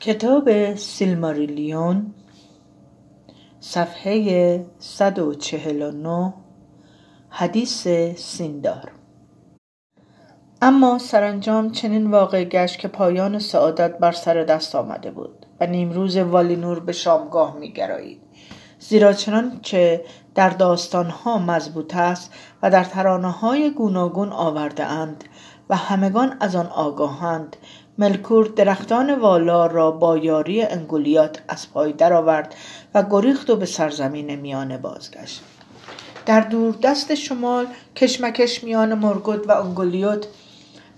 کتاب سیلماریلیون صفحه 149 حدیث سیندار اما سرانجام چنین واقع گشت که پایان سعادت بر سر دست آمده بود و نیمروز والینور به شامگاه می گرایید. زیرا چنانچه در داستانها مضبوط است و در ترانه های گوناگون آورده اند و همگان از آن آگاهند ملکور درختان والا را با یاری انگولیات از پای درآورد و گریخت و به سرزمین میانه بازگشت. در دور دست شمال کشمکش میان مرگود و انگولیوت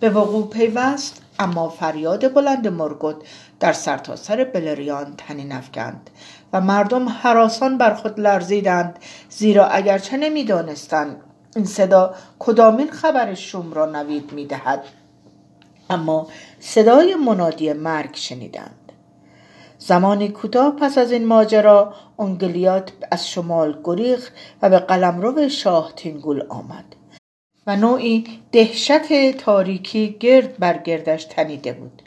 به وقوع پیوست اما فریاد بلند مرگود در سرتاسر سر بلریان تنین افکند و مردم حراسان بر خود لرزیدند زیرا اگرچه نمی‌دانستند این صدا کدامین خبر شوم را نوید می‌دهد. اما صدای منادی مرگ شنیدند. زمانی کوتاه پس از این ماجرا اونگلیات از شمال گریخ و به قلمرو شاه تینگول آمد و نوعی دهشت تاریکی گرد بر گردش تنیده بود.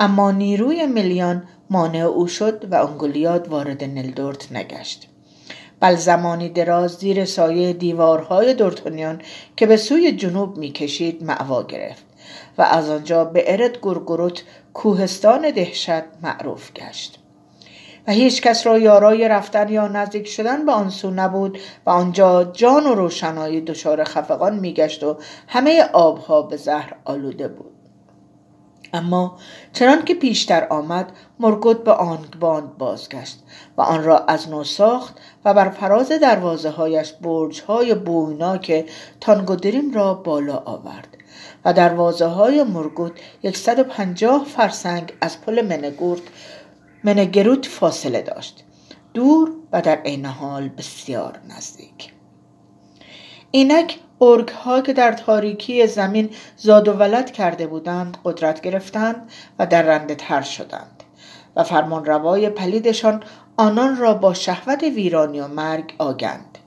اما نیروی میلیان مانع او شد و انگلیات وارد نلدورت نگشت. بل زمانی دراز زیر سایه دیوارهای دورتونیان که به سوی جنوب می‌کشید معوا گرفت. و از آنجا به ارد گرگروت کوهستان دهشت معروف گشت. و هیچ کس را یارای رفتن یا نزدیک شدن به آن سو نبود و آنجا جان و روشنایی دچار خفقان میگشت و همه آبها به زهر آلوده بود. اما چنان که پیشتر آمد مورگوت به آنگباند بازگشت و آن را از نو ساخت و بر فراز دروازه هایش برج های بویناک تانگورودریم را بالا آورد و دروازه های مورگوت 150 فرسنگ از پل منگورت منگروت فاصله داشت. دور و در عین حال بسیار نزدیک. اینک اورک ها که در تاریکی زمین زاد و ولد کرده بودند قدرت گرفتند و در رنده تر شدند و فرمان روای پلیدشان آنان را با شهوت ویرانی و مرگ آگند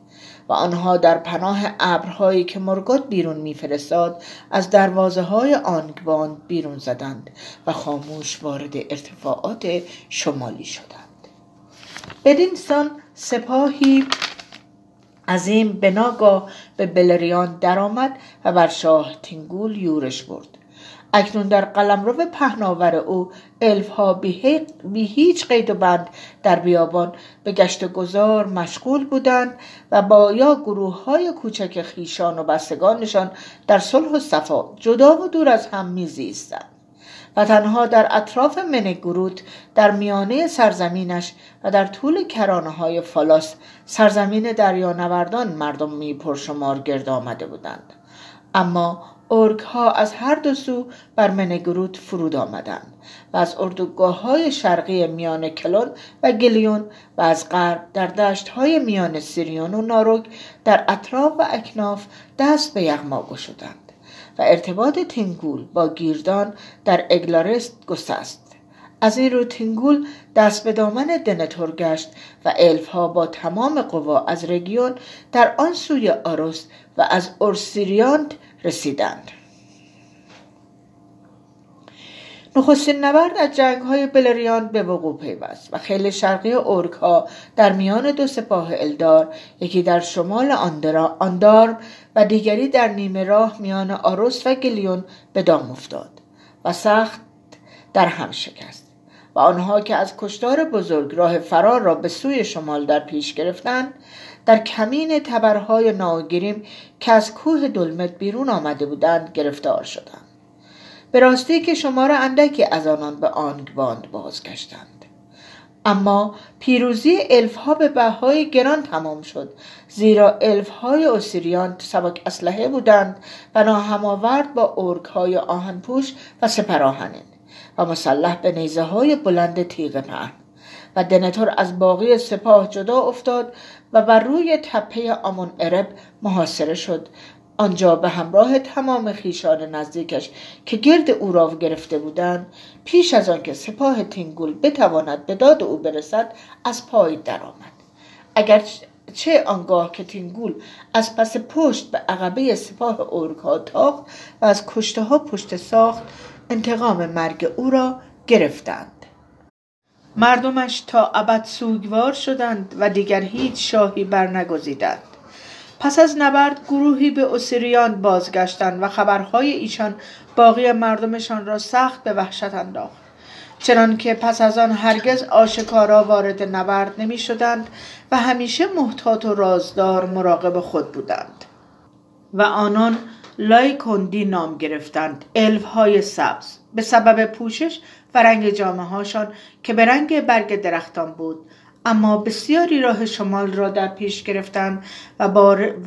و آنها در پناه ابرهایی که مرگوت بیرون میفرستاد از دروازه های بیرون زدند و خاموش وارد ارتفاعات شمالی شدند. بدین سان سپاهی عظیم به ناگاه به بلریان درآمد و بر شاه تینگول یورش برد. اکنون در قلمرو پهناور او الف ها بی هیچ قید و بند در بیابان به گشت گذار مشغول بودند و با یا گروه های کوچک خیشان و بستگانشان در صلح و صفا جدا و دور از هم میزیستند. و تنها در اطراف منگروت در میانه سرزمینش و در طول کرانه های فالاس سرزمین دریانوردان مردم می پرشمار گرد آمده بودند. اما ارگ ها از هر دو سو بر منگروت فرود آمدند و از اردوگاه های شرقی میان کلون و گلیون و از غرب در دشت های میان سیریون و ناروک در اطراف و اکناف دست به یغما گشودند. و ارتباط تینگول با گیردان در اگلارست گسست. از این رو تینگول دست به دامن دنتور گشت و الف ها با تمام قوا از رگیون در آن سوی آروس و از اورسیریانت رسیدند. نخستین نبرد از جنگ های بلریان به وقوع پیوست و خیلی شرقی اورک ها در میان دو سپاه الدار یکی در شمال آندار و دیگری در نیمه راه میان آروس و گلیون به دام افتاد و سخت در هم شکست و آنها که از کشتار بزرگ راه فرار را به سوی شمال در پیش گرفتند در کمین تبرهای ناگریم که از کوه دلمت بیرون آمده بودند گرفتار شدند. به راستی که شمار اندکی از آنان به باند بازگشتند. اما پیروزی الف ها به بهای گران تمام شد زیرا الف های اسیریان سبک اسلحه بودند و ناهماورد با ارگ های آهنپوش و سپراهنین و مسلح به نیزه های بلند تیغ پهن. و دنتور از باقی سپاه جدا افتاد و بر روی تپه آمون ارب محاصره شد آنجا به همراه تمام خیشان نزدیکش که گرد او را گرفته بودند پیش از آنکه سپاه تینگول بتواند به داد او برسد از پای درآمد. اگر چه آنگاه که تینگول از پس پشت به عقبه سپاه اورکا تاخت و از کشته ها پشت ساخت انتقام مرگ او را گرفتند. مردمش تا ابد سوگوار شدند و دیگر هیچ شاهی برنگزیدند. پس از نبرد گروهی به اسیریان بازگشتند و خبرهای ایشان باقی مردمشان را سخت به وحشت انداخت. چنانکه پس از آن هرگز آشکارا وارد نبرد نمی شدند و همیشه محتاط و رازدار مراقب خود بودند. و آنان لایکندی نام گرفتند های سبز. به سبب پوشش و رنگ جامعه هاشان که به رنگ برگ درختان بود اما بسیاری راه شمال را در پیش گرفتند و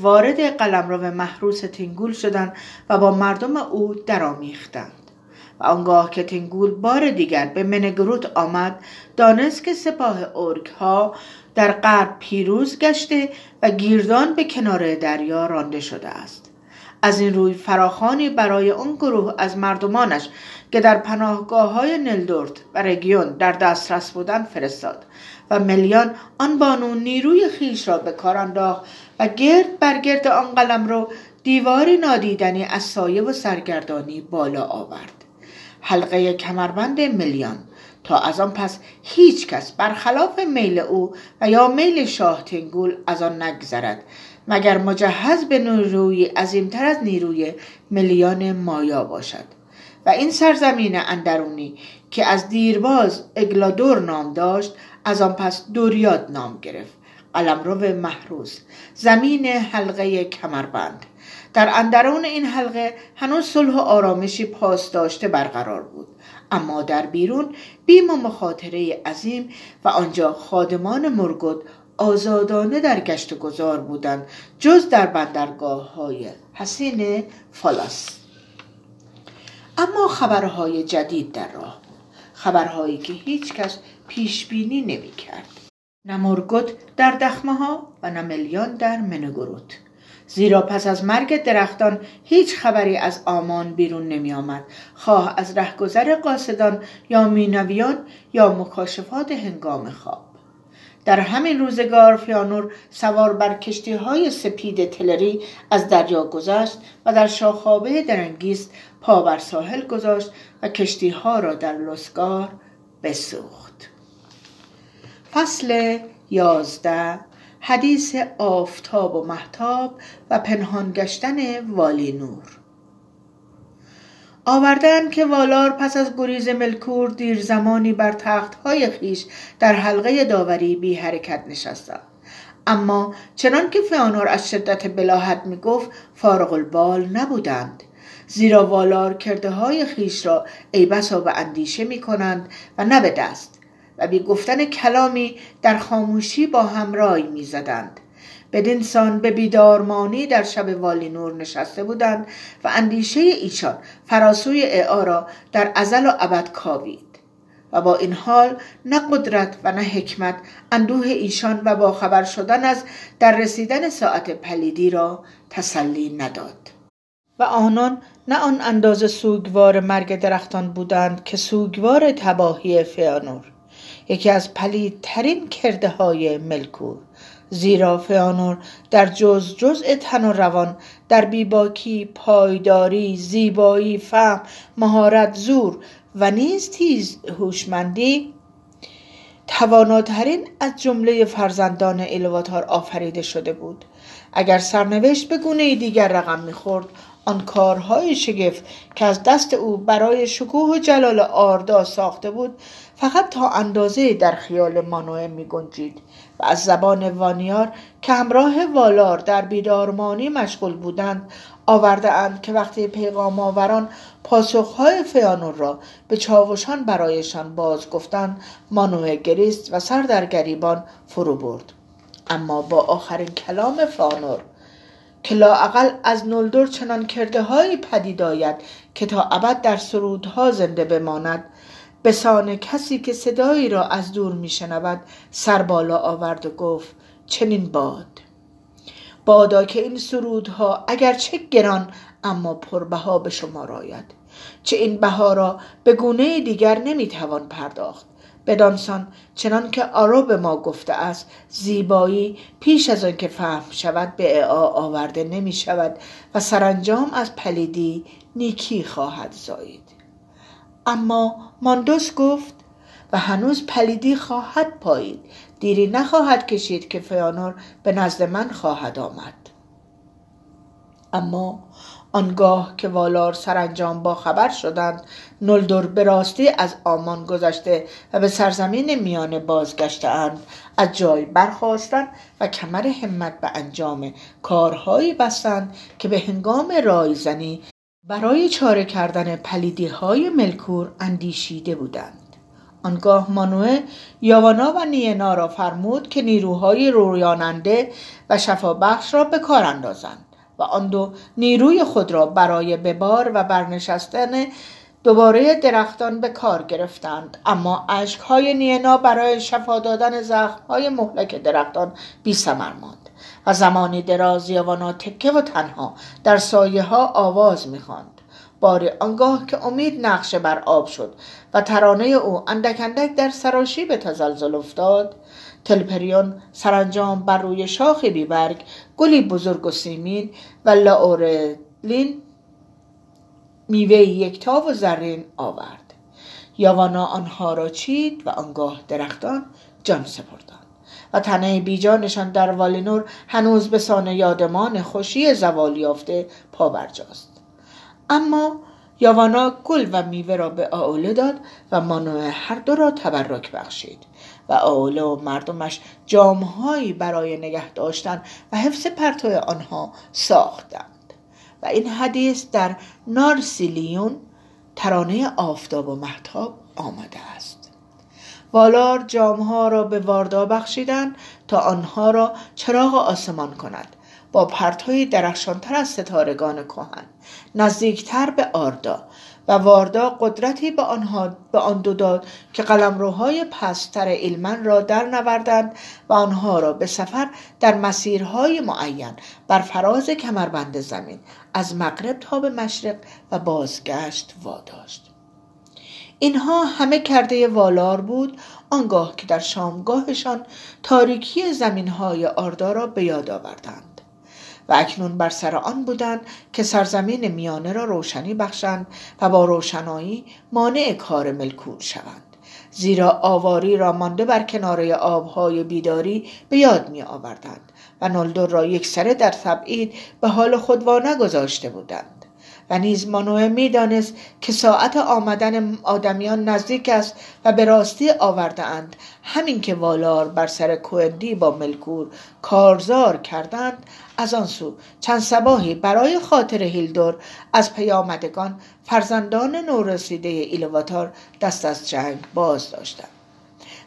وارد قلمرو محروس تینگول شدند و با مردم او درآمیختند. و آنگاه که تینگول بار دیگر به منگروت آمد دانست که سپاه ارک ها در غرب پیروز گشته و گیردان به کنار دریا رانده شده است. از این روی فراخانی برای اون گروه از مردمانش که در پناهگاه های نلدورت و رگیون در دسترس بودند فرستاد و ملیان آن بانو نیروی خیش را به کار انداخت و گرد بر گرد آن قلم رو دیواری نادیدنی از سایه و سرگردانی بالا آورد. حلقه کمربند ملیان تا از آن پس هیچ کس برخلاف میل او و یا میل شاه تنگول از آن نگذرد مگر مجهز به نیروی عظیمتر از نیروی ملیان مایا باشد. و این سرزمین اندرونی که از دیرباز اگلادور نام داشت از آن پس دوریاد نام گرفت. قلمرو محروز زمین حلقه کمربند. در اندرون این حلقه هنوز صلح و آرامشی پاس داشته برقرار بود. اما در بیرون بیم و مخاطره عظیم و آنجا خادمان مرگد آزادانه در گشت گذار بودند جز در بندرگاه های حسین فالاس. اما خبرهای جدید در راه. خبرهایی که هیچ کس پیش بینی نمی کرد. نه مرگوت در دخمه ها و نه ملیان در منگروت زیرا پس از مرگ درختان هیچ خبری از آمان بیرون نمی آمد. خواه از رهگذر قاصدان یا مینویان یا مکاشفات هنگام خواب. در همین روزگار فیانور سوار بر کشتی های سپید تلری از دریا گذشت و در شاخابه درنگیست پا بر ساحل گذاشت و کشتی ها را در لسگار بسوخت. فصل یازده حدیث آفتاب و محتاب و پنهان گشتن والی نور. آوردن که والار پس از گریز ملکور دیر زمانی بر تخت های خیش در حلقه داوری بی حرکت نشستند. اما چنان که فیانور از شدت بلاحت می گفت فارغ البال نبودند. زیرا والار کرده های خیش را ای بسا به اندیشه می کنند و نه به دست و بی گفتن کلامی در خاموشی با همراهی می زدند بدینسان به بیدارمانی در شب والی نور نشسته بودند و اندیشه ایشان فراسوی اعا را در ازل و ابد کاوید. و با این حال نه قدرت و نه حکمت اندوه ایشان و با خبر شدن از در رسیدن ساعت پلیدی را تسلی نداد. و آنان نه آن اندازه سوگوار مرگ درختان بودند که سوگوار تباهی فیانور یکی از پلیدترین کرده های ملکور زیرا فیانور در جز جزء تن و روان در بیباکی پایداری زیبایی فهم مهارت زور و نیز تیز هوشمندی. تواناترین از جمله فرزندان الواتار آفریده شده بود. اگر سرنوشت به گونه دیگر رقم می‌خورد آن کارهای شگفت که از دست او برای شکوه و جلال آردا ساخته بود فقط تا اندازه در خیال مانوه می گنجید و از زبان وانیار که همراه والار در بیدارمانی مشغول بودند آورده اند که وقتی پیغام آوران پاسخهای فیانور را به چاوشان برایشان باز گفتند مانوه گریست و سر در گریبان فرو برد. اما با آخرین کلام فانور که لااقل از نلدر چنان کرده هایی پدید آید که تا ابد در سرودها زنده بماند به سان کسی که صدایی را از دور میشنود سر بالا آورد و گفت چنین باد. بادا که این سرودها اگر چه گران اما پربها به شما راید چه این بها را به گونه دیگر نمی‌توان پرداخت. بدانسان چنان که آرو به ما گفته است زیبایی پیش از آنکه فهم شود به اعا آورده نمی شود و سرانجام از پلیدی نیکی خواهد زایید اما ماندوس گفت و هنوز پلیدی خواهد پایید. دیری نخواهد کشید که فیانور به نزد من خواهد آمد. اما آنگاه که والار سرانجام با خبر شدند نلدور به راستی از آمان گذشته و به سرزمین میانه بازگشتهاند از جای برخواستند و کمر همت به انجام کارهایی بستند که به هنگام رایزنی برای چاره کردن پلیدی های ملکور اندیشیده بودند. آنگاه مانوه یاوانا و نینا را فرمود که نیروهای رویاننده و شفابخش را به کار اندازند و آن دو نیروی خود را برای ببار و برنشستن دوباره درختان به کار گرفتند. اما اشکهای نینا برای شفا دادن زخمهای مهلک درختان بی ماند. و زمانی دراز یوانا تکه و تنها در سایه ها آواز می‌خواند. بار آنگاه که امید نقشه بر آب شد و ترانه او اندک اندک در سراشی به تزلزل افتاد تلپریون سرانجام بر روی شاخ بیبرگ گلی بزرگ و سیمین و لاورلین میوه یکتا و زرین آورد. یاوانا آنها را چید و آنگاه درختان جان سپردند. و تنه بیجانشان در والینور هنوز به سان یادمان خوشی زوال یافته پابرجاست. اما یاوانا گل و میوه را به آوله داد و مانو هر دو را تبرک بخشید. و آوله و مردمش جامهایی برای نگه داشتن و حفظ پرتو آنها ساختند. و این حدیث در نارسیلیون ترانه آفتاب و محتاب آمده است. والار جامها را به واردا بخشیدند تا آنها را چراغ آسمان کند. با پرتوی درخشانتر از ستارگان کهن نزدیکتر به آردا و واردا قدرتی به آنها به آن دو داد که قلمروهای پستر ایلمن را در نوردند و آنها را به سفر در مسیرهای معین بر فراز کمربند زمین از مغرب تا به مشرق و بازگشت واداشت. اینها همه کرده والار بود آنگاه که در شامگاهشان تاریکی زمینهای آردا را به یاد آوردند. و اکنون بر سر آن بودند که سرزمین میانه را روشنی بخشند و با روشنایی مانع کار ملکور شوند. زیرا آواری را مانده بر کناره آبهای بیداری به یاد می آوردند و نلدر را یک سره در تبعید به حال خود وا نگذاشته بودند. و نیز مانوه می‌دانست که ساعت آمدن آدمیان نزدیک است و به راستی آورده اند. همین که والار بر سر کوندی با ملکور کارزار کردند از آن سو چند سباهی برای خاطر هیلدور از پیامدگان فرزندان نورسیده ایلواتار دست از جنگ باز داشتند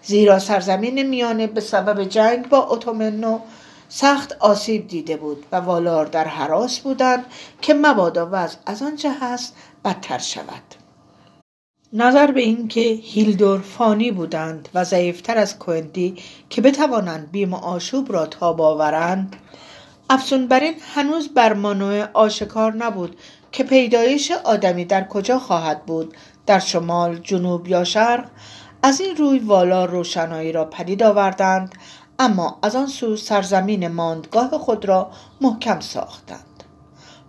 زیرا سرزمین میانه به سبب جنگ با اتومنو سخت آسیب دیده بود و والار در حراس بودند که مبادا وضع از آنچه هست بدتر شود. نظر به اینکه هیلدور فانی بودند و ضعیفتر از کوندی که بتوانند بیم آشوب را تاب آورند افزون بر این هنوز بر مانوع آشکار نبود که پیدایش آدمی در کجا خواهد بود در شمال جنوب یا شرق. از این روی والا روشنایی را پدید آوردند اما از آن سو سرزمین ماندگاه خود را محکم ساختند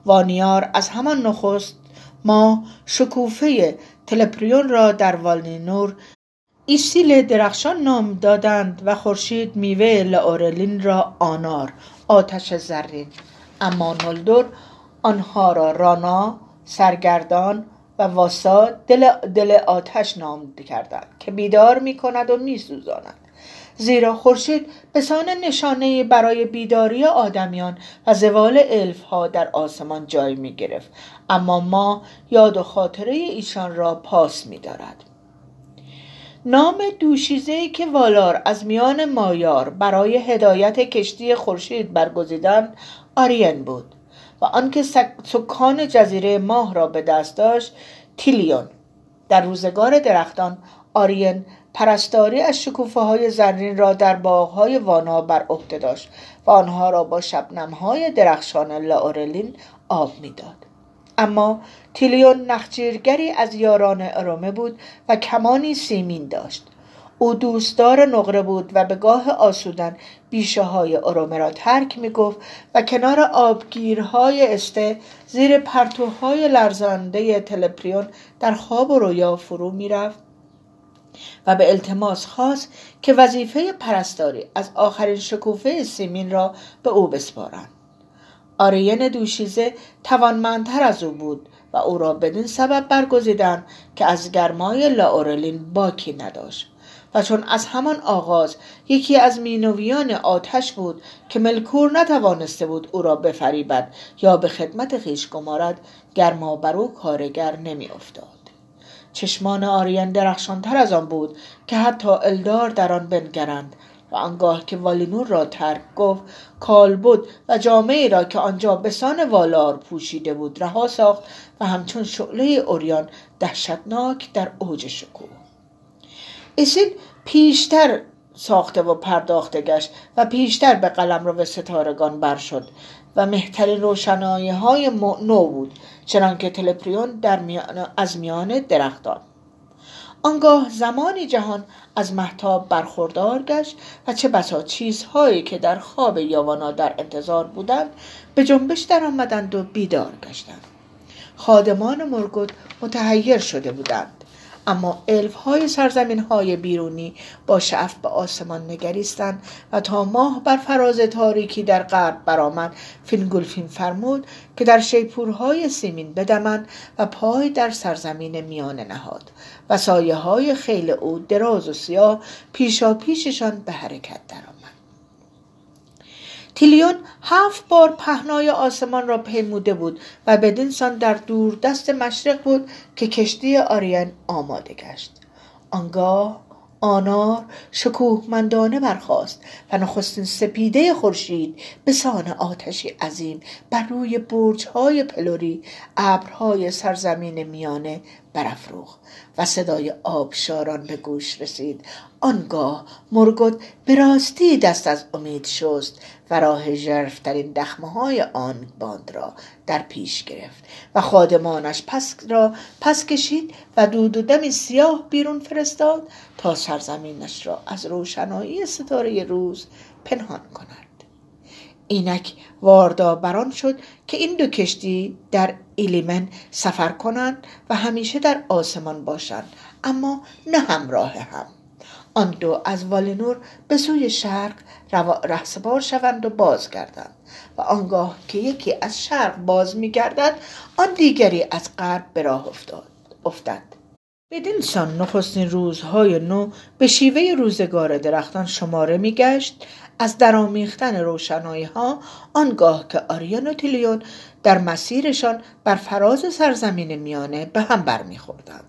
وانیار از همان نخست ما شکوفه تلپریون را در والنینور ایسیل درخشان نام دادند و خورشید میوه لاورلین را آنار آتش زرین اما نلدور آنها را رانا سرگردان و واسا دل, دل آتش نام کردند که بیدار می کند و می سوزاند. زیرا خورشید به سان نشانه برای بیداری آدمیان و زوال الف ها در آسمان جای می گرفت اما ما یاد و خاطره ایشان را پاس می دارد. نام دوشیزه که والار از میان مایار برای هدایت کشتی خورشید برگزیدند آرین بود و آنکه سکان جزیره ماه را به دست داشت تیلیون در روزگار درختان آرین پرستاری از شکوفه های زرین را در باغهای وانا بر عهده داشت و آنها را با شبنمهای درخشان لاورلین آب می‌داد. اما تیلیون نخجیرگری از یاران ارومه بود و کمانی سیمین داشت. او دوستدار نقره بود و به گاه آسودن بیشه های ارومه را ترک می گفت و کنار آبگیرهای استه زیر پرتوهای لرزانده تلپریون در خواب و رویا فرو می رفت و به التماس خواست که وظیفه پرستاری از آخرین شکوفه سیمین را به او بسپارند. آریین دوشیزه توانمندتر از او بود و او را بدین سبب برگزیدند که از گرمای لائورلین باکی نداشت و چون از همان آغاز یکی از مینویان آتش بود که ملکور نتوانسته بود او را بفریبد یا به خدمت خویش گمارد گرما بر او کارگر نمیافتاد. چشمان آریین درخشانتر از آن بود که حتی الدار در آن بنگرند و آنگاه که والینور را ترک گفت کالبد و جامه را که آنجا به سان والار پوشیده بود رها ساخت و همچون شعله عریان دهشتناک در اوج شکوه. ایسیل پیشتر ساخته و پرداخته گشت و پیشتر به قلمرو ستارگان بر و مهترین روشنایی های نو بود چنانکه تلپریون در میان از میان درختان آنگاه زمانی جهان از مهتاب برخوردار گشت و چه بسا چیزهایی که در خواب یاوانا در انتظار بودند به جنبش در آمدند و بیدار گشتند. خادمان مورگوت متحیر شده بودند. اما الف های سرزمین های بیرونی با شعف به آسمان نگریستند و تا ماه بر فراز تاریکی در غرب برآمد. فینگولفین فرمود که در شیپورهای سیمین بدمند و پای در سرزمین میانه نهاد و سایه های خیل او دراز و سیاه پیشا پیششان به حرکت درآمد. تیلیون هفت بار پهنای آسمان را پیموده بود و بدینسان در دور دست مشرق بود که کشتی آریان آماده گشت. آنگاه آنار شکوهمندانه برخاست و نخستین سپیده خورشید به سان آتشی عظیم بر روی برجهای پلوری ابرهای سرزمین میانه برافروخت و صدای آبشاران به گوش رسید. آنگاه مرگوت به راستی دست از امید شست و راه ژرفترین دخمه های آن باند را در پیش گرفت و خادمانش پس را پس کشید و دود و دمی سیاه بیرون فرستاد تا سرزمینش را از روشنایی ستاره روز پنهان کند. اینک واردا بران شد که این دو کشتی در ایلیمن سفر کنند و همیشه در آسمان باشند اما نه همراه هم. آن دو از والینور به سوی شرق رهسپار شوند و بازگردند و آنگاه که یکی از شرق باز میگردد آن دیگری از غرب به راه افتاد بدین سان نخستین روزهای نو به شیوه روزگار درختان شماره میگشت از درامیختن روشنایی ها آنگاه که آریان و تیلیون در مسیرشان بر فراز سرزمین میانه به هم برمیخوردند.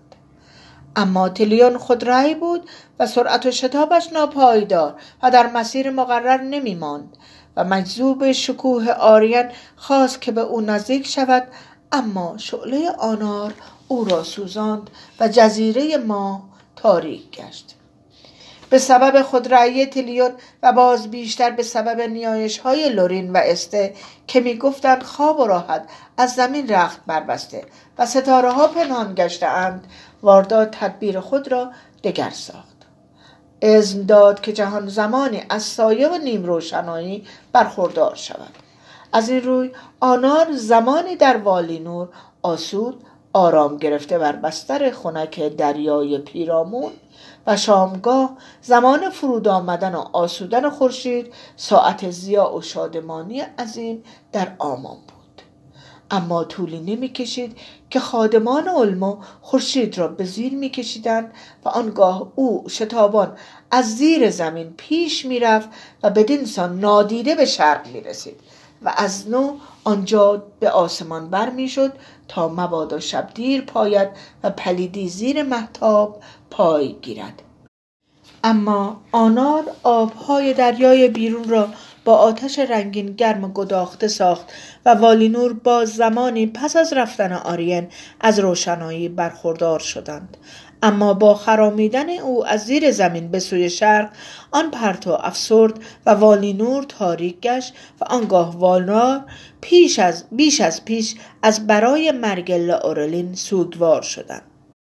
اما تلیون خود رای بود و سرعت و شتابش ناپایدار و در مسیر مقرر نمی ماند و مجذوب شکوه آریان خواست که به او نزدیک شود اما شعله آنار او را سوزاند و جزیره ما تاریک گشت. به سبب خودرأی تلیون و باز بیشتر به سبب نیایش های لورین و استه که می گفتند خواب و راحت از زمین رخت بربسته و ستاره ها پنهان گشته اند وارداد تدبیر خود را دگر ساخت. اذن داد که جهان زمانی از سایه و نیم روشنایی برخوردار شود. از این روی آنار زمانی در والینور آسود آرام گرفته بر بستر خنک دریای پیرامون و شامگاه زمان فرود آمدن و آسودن خورشید ساعت زیا و شادمانی عظیم در آمان بود. اما طولی نمی‌کشید که خادمان علمو خورشید را به زیر میکشیدند و آنگاه او شتابان از زیر زمین پیش می‌رفت و بدینسان نادیده به شرق می‌رسید و از نو آنجا به آسمان بر می‌شد تا مبادا شب دیر پاید و پلیدی زیر محتاب پای گیرد. اما آنار آبهای دریای بیرون را با آتش رنگین گرم و گداخته ساخت و والینور با زمانی پس از رفتن آرین از روشنایی برخوردار شدند. اما با خرامیدن او از زیر زمین به سوی شرق آن پرتو افسرد و والینور تاریک گشت و آنگاه والنار پیش از بیش از پیش از برای مرگ لاورلین سوگوار شدند.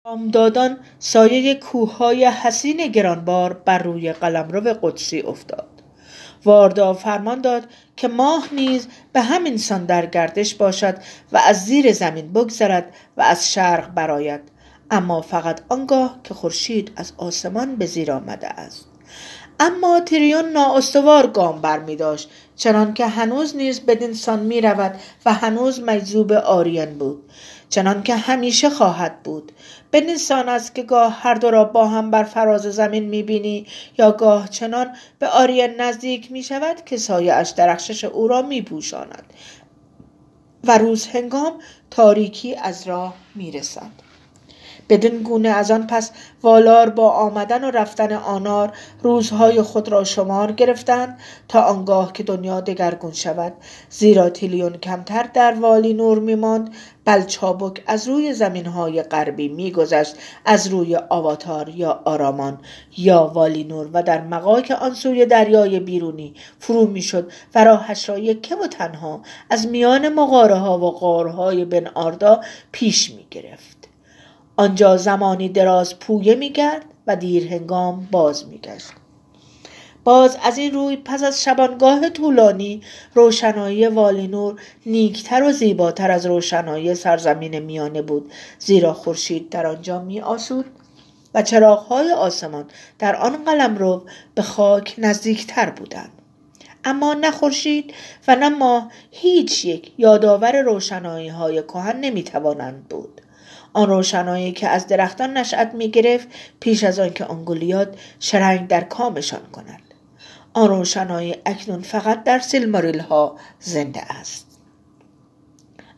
بامدادان سایه کوههای حسین گرانبار بر روی قلمرو قدسی افتاد. واردا فرمان داد که ماه نیز به همین سان در گردش باشد و از زیر زمین بگذرد و از شرق براید اما فقط آنگاه که خورشید از آسمان به زیر آمده است. اما تیریون نااستوار گام بر می داشت چنان که هنوز نیز بدینسان می رود و هنوز مجذوب آریان بود. چنان که همیشه خواهد بود بدینسان است که گاه هر دو را با هم بر فراز زمین می بینی یا گاه چنان به آریان نزدیک می شود که سایه اش درخشش او را می پوشاند و روز هنگام تاریکی از راه می رسد. بدین گونه از آن پس والار با آمدن و رفتن آنار روزهای خود را شمار گرفتند تا آنگاه که دنیا دگرگون شود زیرا تیلیون کمتر در والی نور میماند بل چابک از روی زمین های غربی میگذشت از روی آواتار یا آرامان یا والی نور و در مقاک آن سوی دریای بیرونی فرو می‌شد و راهش را یکه و تنها از میان مغاره ها و غارهای بن آردا پیش می گرفت. آنجا زمانی دراز پویه می‌کرد و دیر هنگام باز میگشت. باز از این روی پس از شبانگاه طولانی روشنایی والینور نیکتر و زیباتر از روشنایی سرزمین میانه بود. زیرا خورشید در آنجا می آسود و چراغهای آسمان در آن قلم رو به خاک نزدیکتر بودند. اما نه خورشید و نه ماه هیچ یک یادآور روشنایی های کهن نمی توانند بود. آن روشنایی که از درختان نشأت می گرفت پیش از آنکه آنگولیات شرنگ در کامشان کنند آن روشنایی اکنون فقط در سیلماریل ها زنده است.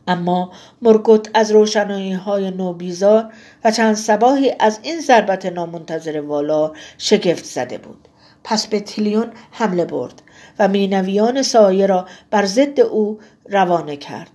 اما مرگوت از روشنایی های نوبیزار و چند سباهی از این ضربت نامنتظر والا شگفت زده بود. پس به تیلیون حمله برد و مینویان سایه را بر ضد او روانه کرد.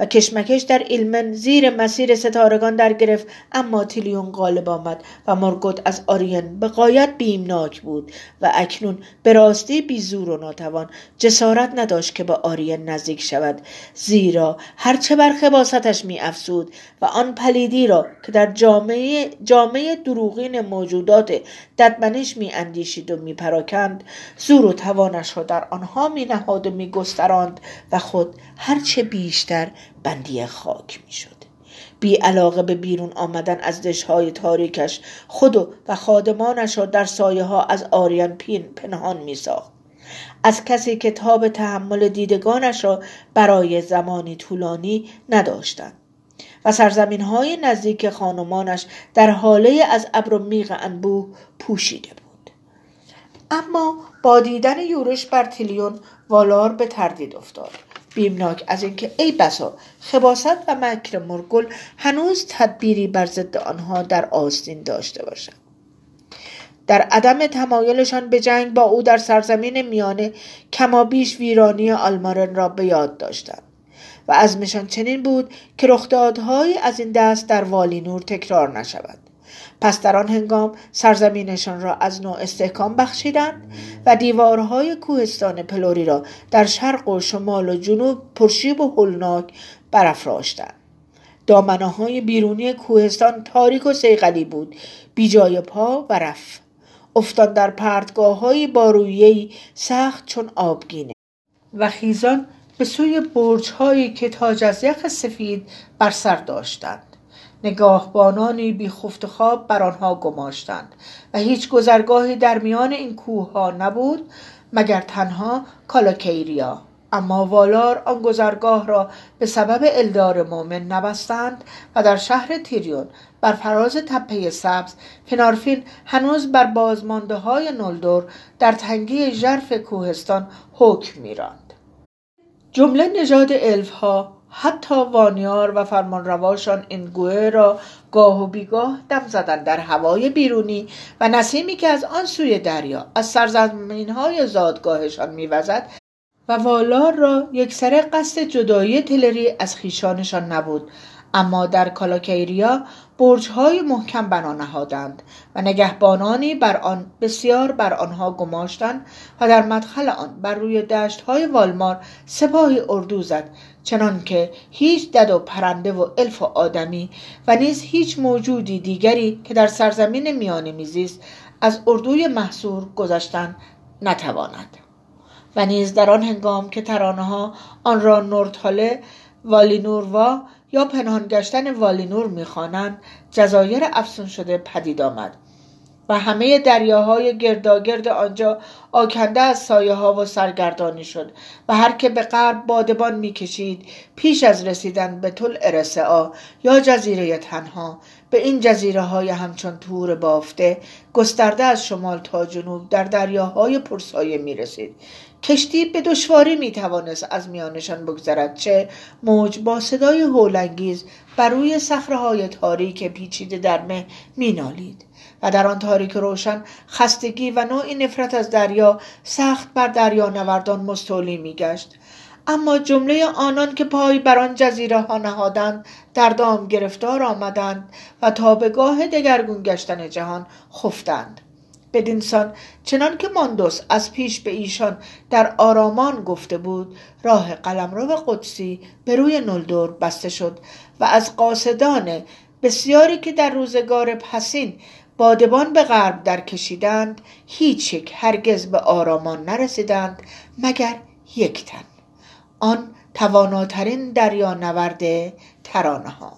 و کشمکش در ایلمن زیر مسیر ستارگان در گرفت اما تیلیون غالب آمد و مورگوت از آرین به غایت بیمناک بود و اکنون به راستی بی‌زور و ناتوان جسارت نداشت که به آرین نزدیک شود. زیرا هرچه بر خباثتش می افزود و آن پلیدی را که در جامعه, جامعه دروغین موجودات ددمنش می اندیشید و می پراکند زور و توانش را در آنها می نهاد و می گستراند و خود هرچه بیشتر بندی خاک می شد. بی علاقه به بیرون آمدن از دشهای تاریکش خود و خادمانش را در سایه ها از آریان پین پنهان می ساخت. از کسی که تاب تحمل دیدگانش را برای زمانی طولانی نداشتند و سرزمین های نزدیک خانمانش در حاله از ابر و میغ انبوه پوشیده بود اما با دیدن یورش بر تیلیون والار به تردید افتاد بیمناک. از اینکه ای بسا خباست و مکر مرگل هنوز تدبیری بر ضد آنها در آستین داشته باشد. در عدم تمایلشان به جنگ با او در سرزمین میانه کمابیش ویرانی آلمارن را به یاد داشتند و ازمشان چنین بود که رخدادهایی از این دست در والینور تکرار نشود. پس در آن هنگام سرزمینشان را از نوع استحکام بخشیدند و دیوارهای کوهستان پلوری را در شرق و شمال و جنوب پرشیب و هولناک برافراشتند. دامنه های بیرونی کوهستان تاریک و سیغلی بود بی جای پا و رف. افتان در پرتگاه های بارویهی سخت چون آبگینه. و خیزان به سوی برج هایی که تاج از یخ سفید بر سر داشتند. نگاهبانانی بی خفت خواب بر آنها گماشتند و هیچ گذرگاهی در میان این کوه ها نبود مگر تنها کالاکیریا اما والار آن گذرگاه را به سبب الدار مومن نبستند و در شهر تیریون بر فراز تپه سبز فنارفین هنوز بر بازمانده های نلدور در تنگی ژرف کوهستان حکم میراند. جمله نژاد الف ها حتی وانیار و فرمانرواشان این گوه را گاه و بیگاه دم زدن در هوای بیرونی و نسیمی که از آن سوی دریا از سرزمین های زادگاهشان میوزد و والار را یک سر قصد جدایی تلری از خیشانشان نبود. اما در کالاکیریا برجهای محکم بنا نهادند و نگهبانانی بر آن بسیار بر آنها گماشتند و در مدخل آن بر روی دشتهای والمار سپاهی اردو زد چنانکه هیچ دد و پرنده و الف و آدمی و نیز هیچ موجودی دیگری که در سرزمین میانه میزیست از اردوی محصور گذشتن نتواند. و نیز در آن هنگام که ترانه ها آن را نورتاله والینوروا یا پنهان گشتن والینور می‌خوانند جزایر افسون شده پدید آمد و همه دریاهای گرداگرد آنجا آکنده از سایه ها و سرگردانی شد و هر که به غرب بادبان می‌کشید پیش از رسیدن به طول ارسعا یا جزیره تنها به این جزیره های همچون تور بافته گسترده از شمال تا جنوب در دریاهای پرسایه می رسید کشتی به دشواری می توانست از میانشان بگذرد چه موج با صدای هولانگیز بر روی صخره تاریک پیچیده در مه مینالید و در آن تاریک روشن خستگی و نوعی نفرت از دریا سخت بر دریا نوردان مستولی میگشت. اما جمله آنان که پای بر آن جزیره ها نهادند در دام گرفتار آمدند و تا به گاه دگرگون گشتن جهان خفتند. بدینسان چنان که ماندوس از پیش به ایشان در آرامان گفته بود راه قلمرو قدسی به روی نلدور بسته شد و از قاصدان بسیاری که در روزگار پسین بادبان به غرب در کشیدند هیچ یک هرگز به آرامان نرسیدند مگر یک تن. آن تواناترین دریا نورد ترانه ها